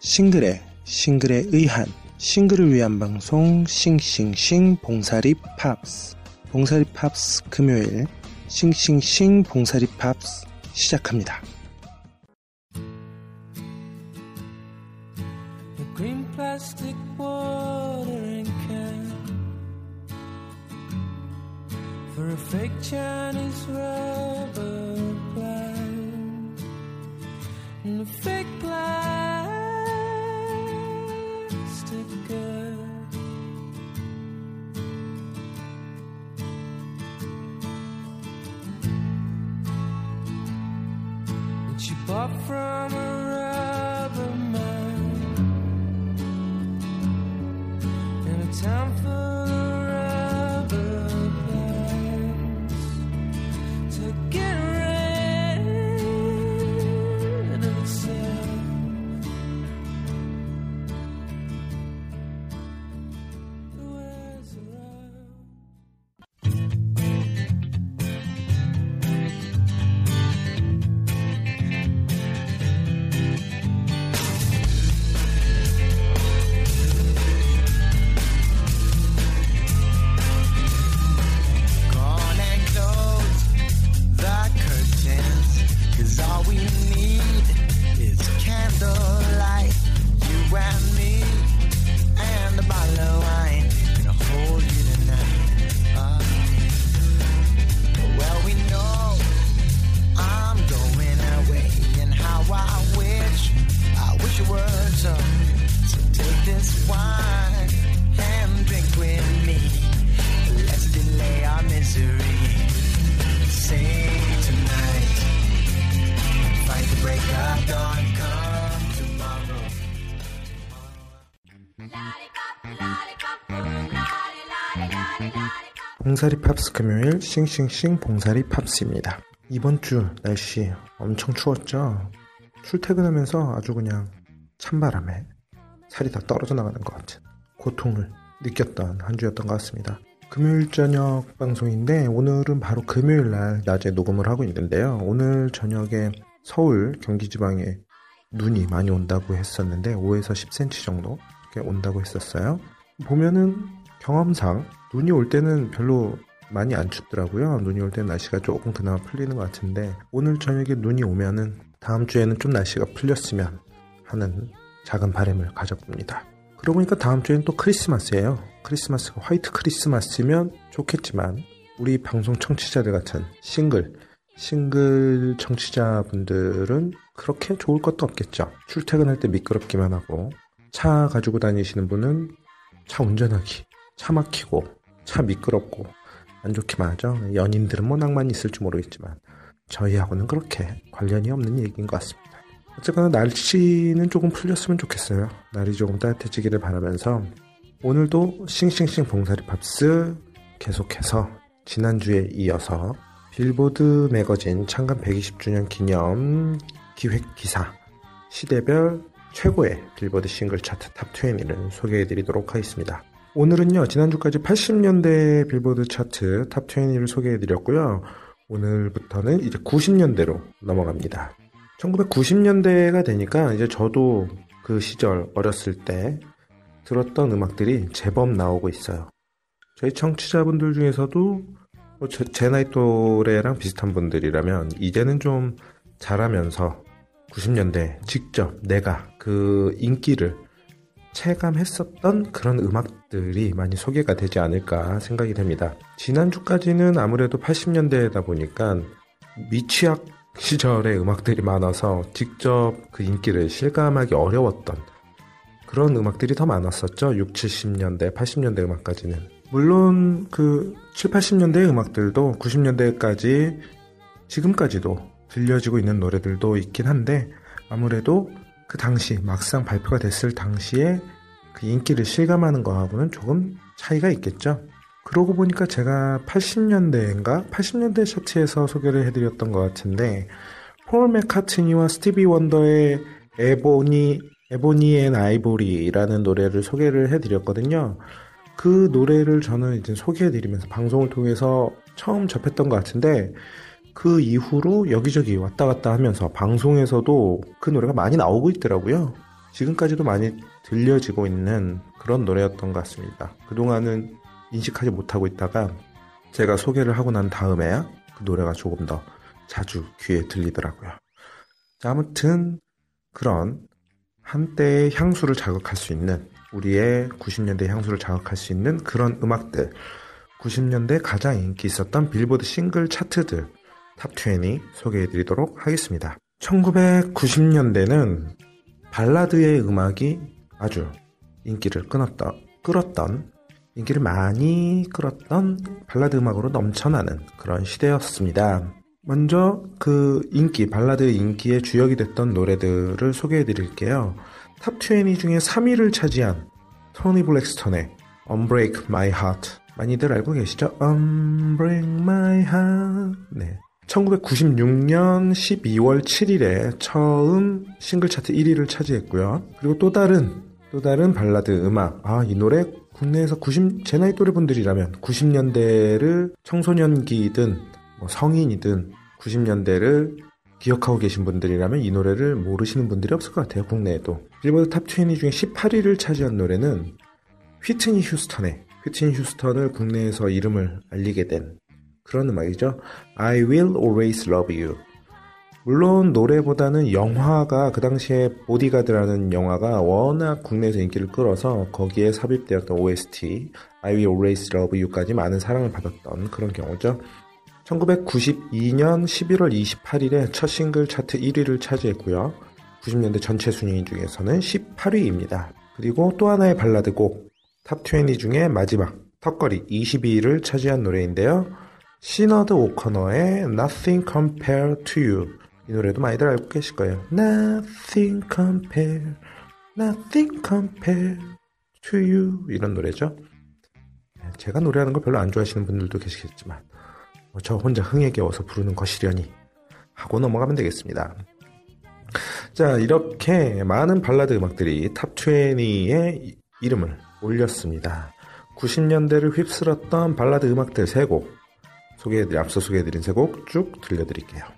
싱글의 싱글에 의한 싱글을 위한 방송 싱싱싱 봉사리 팝스 봉사리 팝스 금요일 싱싱싱 봉사리 팝스 시작합니다. From a rubber man in a town full 봉사리 팝스 금요일 싱싱싱 봉사리 팝스입니다. 이번 주 날씨 엄청 추웠죠? 출퇴근하면서 아주 그냥 찬바람에 살이 다 떨어져 나가는 것 같은 고통을 느꼈던 한 주였던 것 같습니다. 금요일 저녁 방송인데 오늘은 바로 금요일 날 낮에 녹음을 하고 있는데요. 오늘 저녁에 서울 경기 지방에 눈이 많이 온다고 했었는데 5에서 10cm 정도 온다고 했었어요. 보면은 경험상 눈이 올 때는 별로 많이 안 춥더라고요. 눈이 올 때는 날씨가 조금 그나마 풀리는 것 같은데 오늘 저녁에 눈이 오면은 다음 주에는 좀 날씨가 풀렸으면 하는 작은 바람을 가져봅니다. 그러고 보니까 다음 주에는 또 크리스마스예요. 크리스마스가 화이트 크리스마스면 좋겠지만 우리 방송 청취자들 같은 싱글 싱글 청취자분들은 그렇게 좋을 것도 없겠죠. 출퇴근할 때 미끄럽기만 하고 차 가지고 다니시는 분은 차 운전하기 차 막히고 차 미끄럽고 안 좋기만 하죠. 연인들은 뭐 낭만이 있을지 모르겠지만 저희하고는 그렇게 관련이 없는 얘기인 것 같습니다. 어쨌거나 날씨는 조금 풀렸으면 좋겠어요. 날이 조금 따뜻해지기를 바라면서 오늘도 싱싱싱 봉사리 팝스 계속해서 지난주에 이어서 빌보드 매거진 창간 120주년 기념 기획 기사 시대별 최고의 빌보드 싱글 차트 top 20를 소개해 드리도록 하겠습니다. 오늘은요, 지난주까지 80년대 빌보드 차트 top 20를 소개해 드렸고요. 오늘부터는 이제 90년대로 넘어갑니다. 1990년대가 되니까 이제 저도 그 시절 어렸을 때 들었던 음악들이 제법 나오고 있어요. 저희 청취자분들 중에서도 뭐 제, 제 나이 또래랑 비슷한 분들이라면 이제는 좀 자라면서 90년대 직접 내가 그 인기를 체감했었던 그런 음악들이 많이 소개가 되지 않을까 생각이 됩니다. 지난주까지는 아무래도 80년대다 보니까 미취학 시절의 음악들이 많아서 직접 그 인기를 실감하기 어려웠던 그런 음악들이 더 많았었죠. 6, 70년대, 80년대 음악까지는. 물론 그 7, 80년대 음악들도 90년대까지 지금까지도 들려지고 있는 노래들도 있긴 한데 아무래도 그 당시 막상 발표가 됐을 당시에 그 인기를 실감하는 거하고는 조금 차이가 있겠죠. 그러고 보니까 제가 80년대인가 80년대 차트에서 소개를 해드렸던 것 같은데 폴 맥카트니와 스티비 원더의 Ebony Ebony and Ivory라는 노래를 소개를 해드렸거든요. 그 노래를 저는 이제 소개해드리면서 방송을 통해서 처음 접했던 것 같은데 그 이후로 여기저기 왔다 갔다 하면서 방송에서도 그 노래가 많이 나오고 있더라고요. 지금까지도 많이 들려지고 있는 그런 노래였던 것 같습니다. 그동안은 인식하지 못하고 있다가 제가 소개를 하고 난 다음에야 그 노래가 조금 더 자주 귀에 들리더라고요. 자, 아무튼 그런 한때의 향수를 자극할 수 있는 우리의 90년대 향수를 자극할 수 있는 그런 음악들 90년대 가장 인기 있었던 빌보드 싱글 차트들 탑20 소개해드리도록 하겠습니다. 1990년대는 발라드의 음악이 아주 인기를 끊었던, 끌었던, 인기를 많이 끌었던 발라드 음악으로 넘쳐나는 그런 시대였습니다. 먼저 그 인기, 발라드 인기의 주역이 됐던 노래들을 소개해 드릴게요. 탑20 중에 3위를 차지한 토니 브랙스턴의 Unbreak My Heart 많이들 알고 계시죠? Unbreak My Heart 네. 1996년 12월 7일에 처음 싱글 차트 1위를 차지했고요. 그리고 또 다른 또 다른 발라드 음악. 아, 이 노래 국내에서 90, 제 나이 또래 분들이라면 90년대를 청소년기든 뭐 성인이든 90년대를 기억하고 계신 분들이라면 이 노래를 모르시는 분들이 없을 것 같아요, 국내에도. 빌보드 탑 20 중에 18위를 차지한 노래는 휘트니 휴스턴의, 휘트니 휴스턴을 국내에서 이름을 알리게 된 그런 음악이죠. I will always love you. 물론 노래보다는 영화가 그 당시에 보디가드라는 영화가 워낙 국내에서 인기를 끌어서 거기에 삽입되었던 OST I Will Always Love You까지 많은 사랑을 받았던 그런 경우죠. 1992년 11월 28일에 첫 싱글 차트 1위를 차지했고요. 90년대 전체 순위 중에서는 18위입니다. 그리고 또 하나의 발라드 곡 탑20 중에 마지막 턱걸이 20위를 차지한 노래인데요. 시너드 오커너의 Nothing Compares to You 이 노래도 많이들 알고 계실 거예요. Nothing Compares, Nothing Compares to You 이런 노래죠. 제가 노래하는 걸 별로 안 좋아하시는 분들도 계시겠지만 뭐 저 혼자 흥에 겨워서 부르는 것이려니 하고 넘어가면 되겠습니다. 자 이렇게 많은 발라드 음악들이 탑20의 이름을 올렸습니다. 90년대를 휩쓸었던 발라드 음악들 3곡 소개해드린 앞서 소개해드린 세 곡 쭉 들려드릴게요.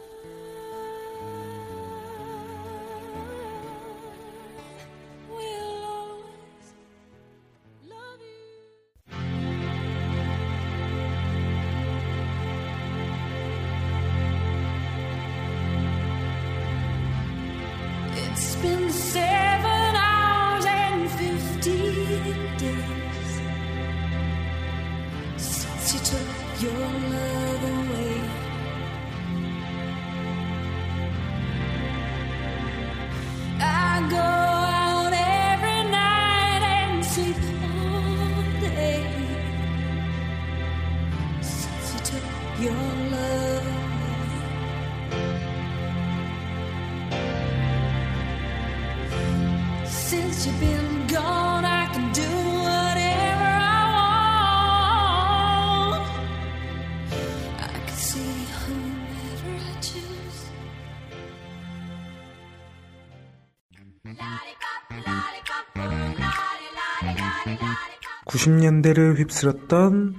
90년대를 휩쓸었던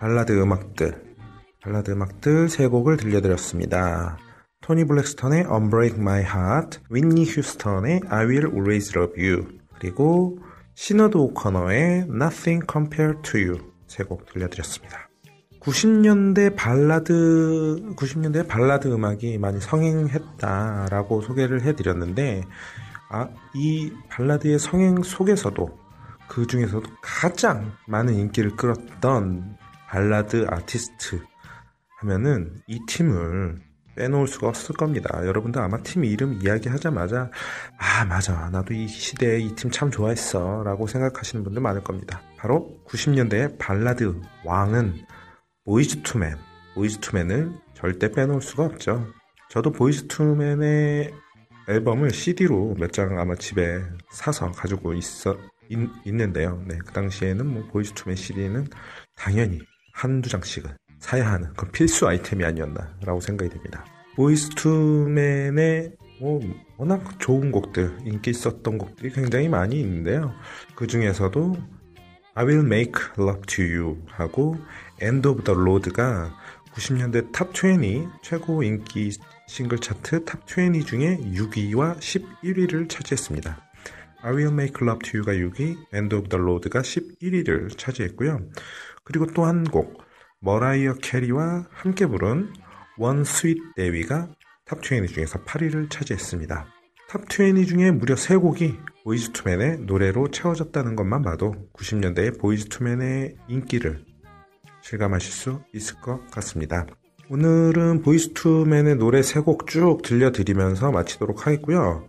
발라드 음악들, 발라드 음악들 세 곡을 들려드렸습니다. 토니 브랙스턴의 Unbreak My Heart, 휘트니 휴스턴의 I Will Always Love You, 그리고 시너드 오커너의 Nothing Compares to You 세 곡 들려드렸습니다. 90년대 발라드, 90년대 발라드 음악이 많이 성행했다라고 소개를 해드렸는데, 아, 이 발라드의 성행 속에서도 그 중에서도 가장 많은 인기를 끌었던 발라드 아티스트 하면은 이 팀을 빼놓을 수가 없을 겁니다. 여러분들 아마 팀 이름 이야기하자마자 아 맞아 나도 이 시대에 이 팀 참 좋아했어 라고 생각하시는 분들 많을 겁니다. 바로 90년대의 발라드 왕은 보이즈 투맨 보이즈 투맨을 절대 빼놓을 수가 없죠. 저도 보이즈 투맨의 앨범을 CD로 몇 장 아마 집에 사서 가지고 있어 있, 있는데요. 네, 그 당시에는 뭐 보이즈 투맨 CD는 당연히 한두 장씩은 사야 하는 그런 필수 아이템이 아니었나라고 생각이 됩니다. 보이즈 투맨의 뭐 워낙 좋은 곡들, 인기 있었던 곡들이 굉장히 많이 있는데요. 그 중에서도 I Will Make Love to You 하고 End of the Road가 90년대 탑20 최고 인기 싱글 차트 탑20 중에 6위와 11위를 차지했습니다. I Will Make Love to You가 6위, End of the Road가 11위를 차지했고요. 그리고 또 한 곡, 머라이어 캐리와 함께 부른 One Sweet Day가 탑20 중에서 8위를 차지했습니다. 탑20 중에 무려 3곡이 보이즈 투맨의 노래로 채워졌다는 것만 봐도 90년대의 보이즈 투맨의 인기를 실감하실 수 있을 것 같습니다. 오늘은 보이즈 투맨의 노래 3곡 쭉 들려드리면서 마치도록 하겠고요.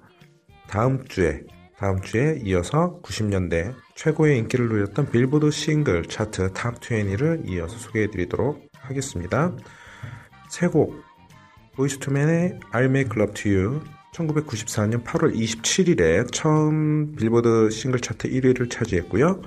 다음 주에 다음 주에 이어서 90년대 최고의 인기를 누렸던 빌보드 싱글 차트 탑 20를 이어서 소개해 드리도록 하겠습니다. 세 곡 보이즈 투맨의 I'll Make Love to You 1994년 8월 27일에 처음 빌보드 싱글 차트 1위를 차지했고요.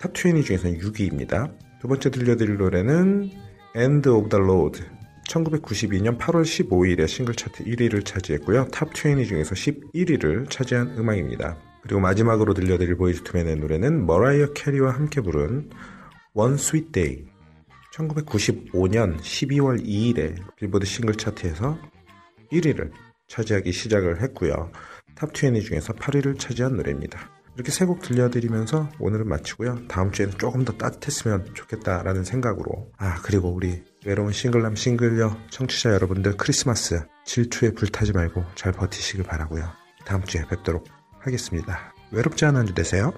탑20 중에서는 6위입니다. 두 번째 들려드릴 노래는 End of the Road 1992년 8월 15일에 싱글 차트 1위를 차지했고요. 탑 20 중에서 11위를 차지한 음악입니다. 그리고 마지막으로 들려드릴 보이즈 투맨의 노래는 머라이어 캐리와 함께 부른 One Sweet Day 1995년 12월 2일에 빌보드 싱글 차트에서 1위를 차지하기 시작을 했고요. 탑20 중에서 8위를 차지한 노래입니다. 이렇게 세 곡 들려드리면서 오늘은 마치고요. 다음 주에는 조금 더 따뜻했으면 좋겠다라는 생각으로 아 그리고 우리 외로운 싱글남 싱글녀 청취자 여러분들 크리스마스 질투에 불타지 말고 잘 버티시길 바라고요. 다음 주에 뵙도록 하겠습니다. 외롭지 않은 한주 되세요.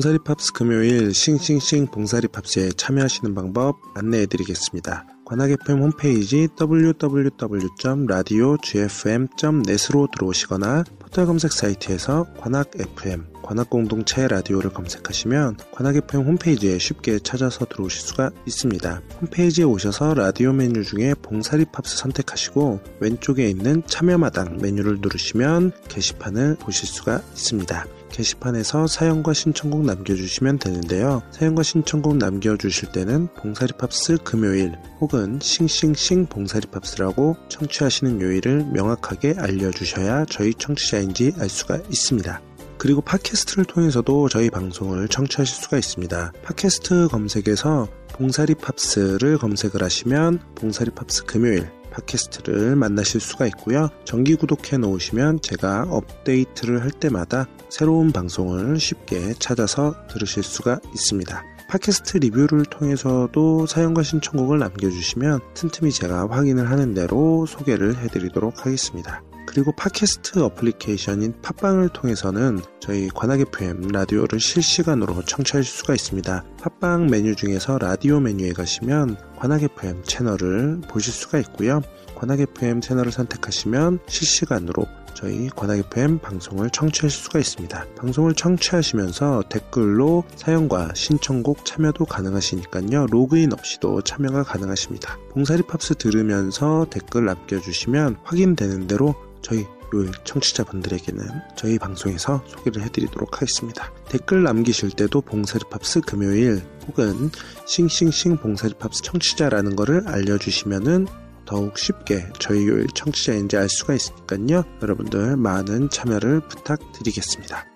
봉사리 팝스 금요일 싱싱싱 봉사리 팝스에 참여하시는 방법 안내해드리겠습니다. 관악 FM 홈페이지 www.radiogfm.net으로 들어오시거나 포털 검색 사이트에서 관악 FM, 관악 공동체 라디오를 검색하시면 관악 FM 홈페이지에 쉽게 찾아서 들어오실 수가 있습니다. 홈페이지에 오셔서 라디오 메뉴 중에 봉사리 팝스 선택하시고 왼쪽에 있는 참여 마당 메뉴를 누르시면 게시판을 보실 수가 있습니다. 게시판에서 사연과 신청곡 남겨주시면 되는데요. 사연과 신청곡 남겨주실 때는 봉사리팝스 금요일 혹은 싱싱싱 봉사리팝스라고 청취하시는 요일을 명확하게 알려주셔야 저희 청취자인지 알 수가 있습니다. 그리고 팟캐스트를 통해서도 저희 방송을 청취하실 수가 있습니다. 팟캐스트 검색에서 봉사리 팝스를 검색을 하시면 봉사리 팝스 금요일 팟캐스트를 만나실 수가 있고요. 정기 구독해 놓으시면 제가 업데이트를 할 때마다 새로운 방송을 쉽게 찾아서 들으실 수가 있습니다. 팟캐스트 리뷰를 통해서도 사연과 신청곡을 남겨주시면 틈틈이 제가 확인을 하는 대로 소개를 해드리도록 하겠습니다. 그리고 팟캐스트 어플리케이션인 팟빵을 통해서는 저희 관악 FM 라디오를 실시간으로 청취할 수가 있습니다. 팟빵 메뉴 중에서 라디오 메뉴에 가시면 관악 FM 채널을 보실 수가 있고요. 관악 FM 채널을 선택하시면 실시간으로 저희 관악 FM 방송을 청취할 수가 있습니다. 방송을 청취하시면서 댓글로 사연과 신청곡 참여도 가능하시니까요. 로그인 없이도 참여가 가능하십니다. 봉사리 팝스 들으면서 댓글 남겨주시면 확인되는 대로 저희 요일 청취자분들에게는 저희 방송에서 소개를 해드리도록 하겠습니다. 댓글 남기실 때도 봉사리팝스 금요일 혹은 싱싱싱 봉사리팝스 청취자라는 것을 알려주시면은 더욱 쉽게 저희 요일 청취자인지 알 수가 있으니까요. 여러분들 많은 참여를 부탁드리겠습니다.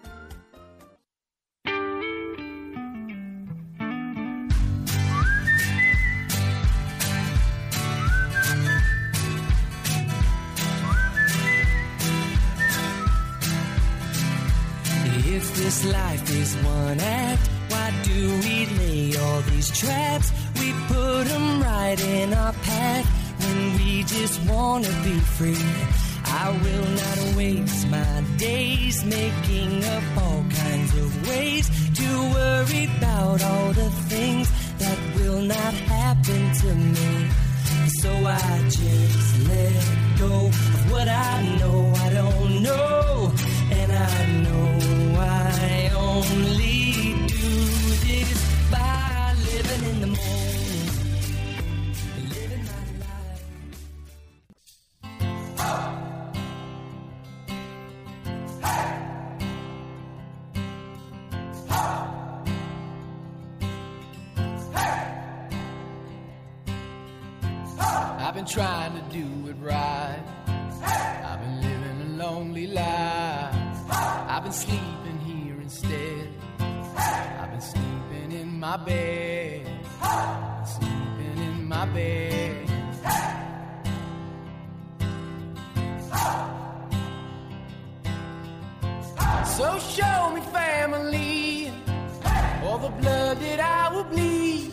Life is one act, why do we lay all these traps? We put them right in our path when we just wanna be free. I will not waste my days making up all kinds of ways to worry about all the things that will not happen to me. So I just let go of what I know I don't know. Bed. Sleeping in my bed. So show me family, all the blood that I will bleed.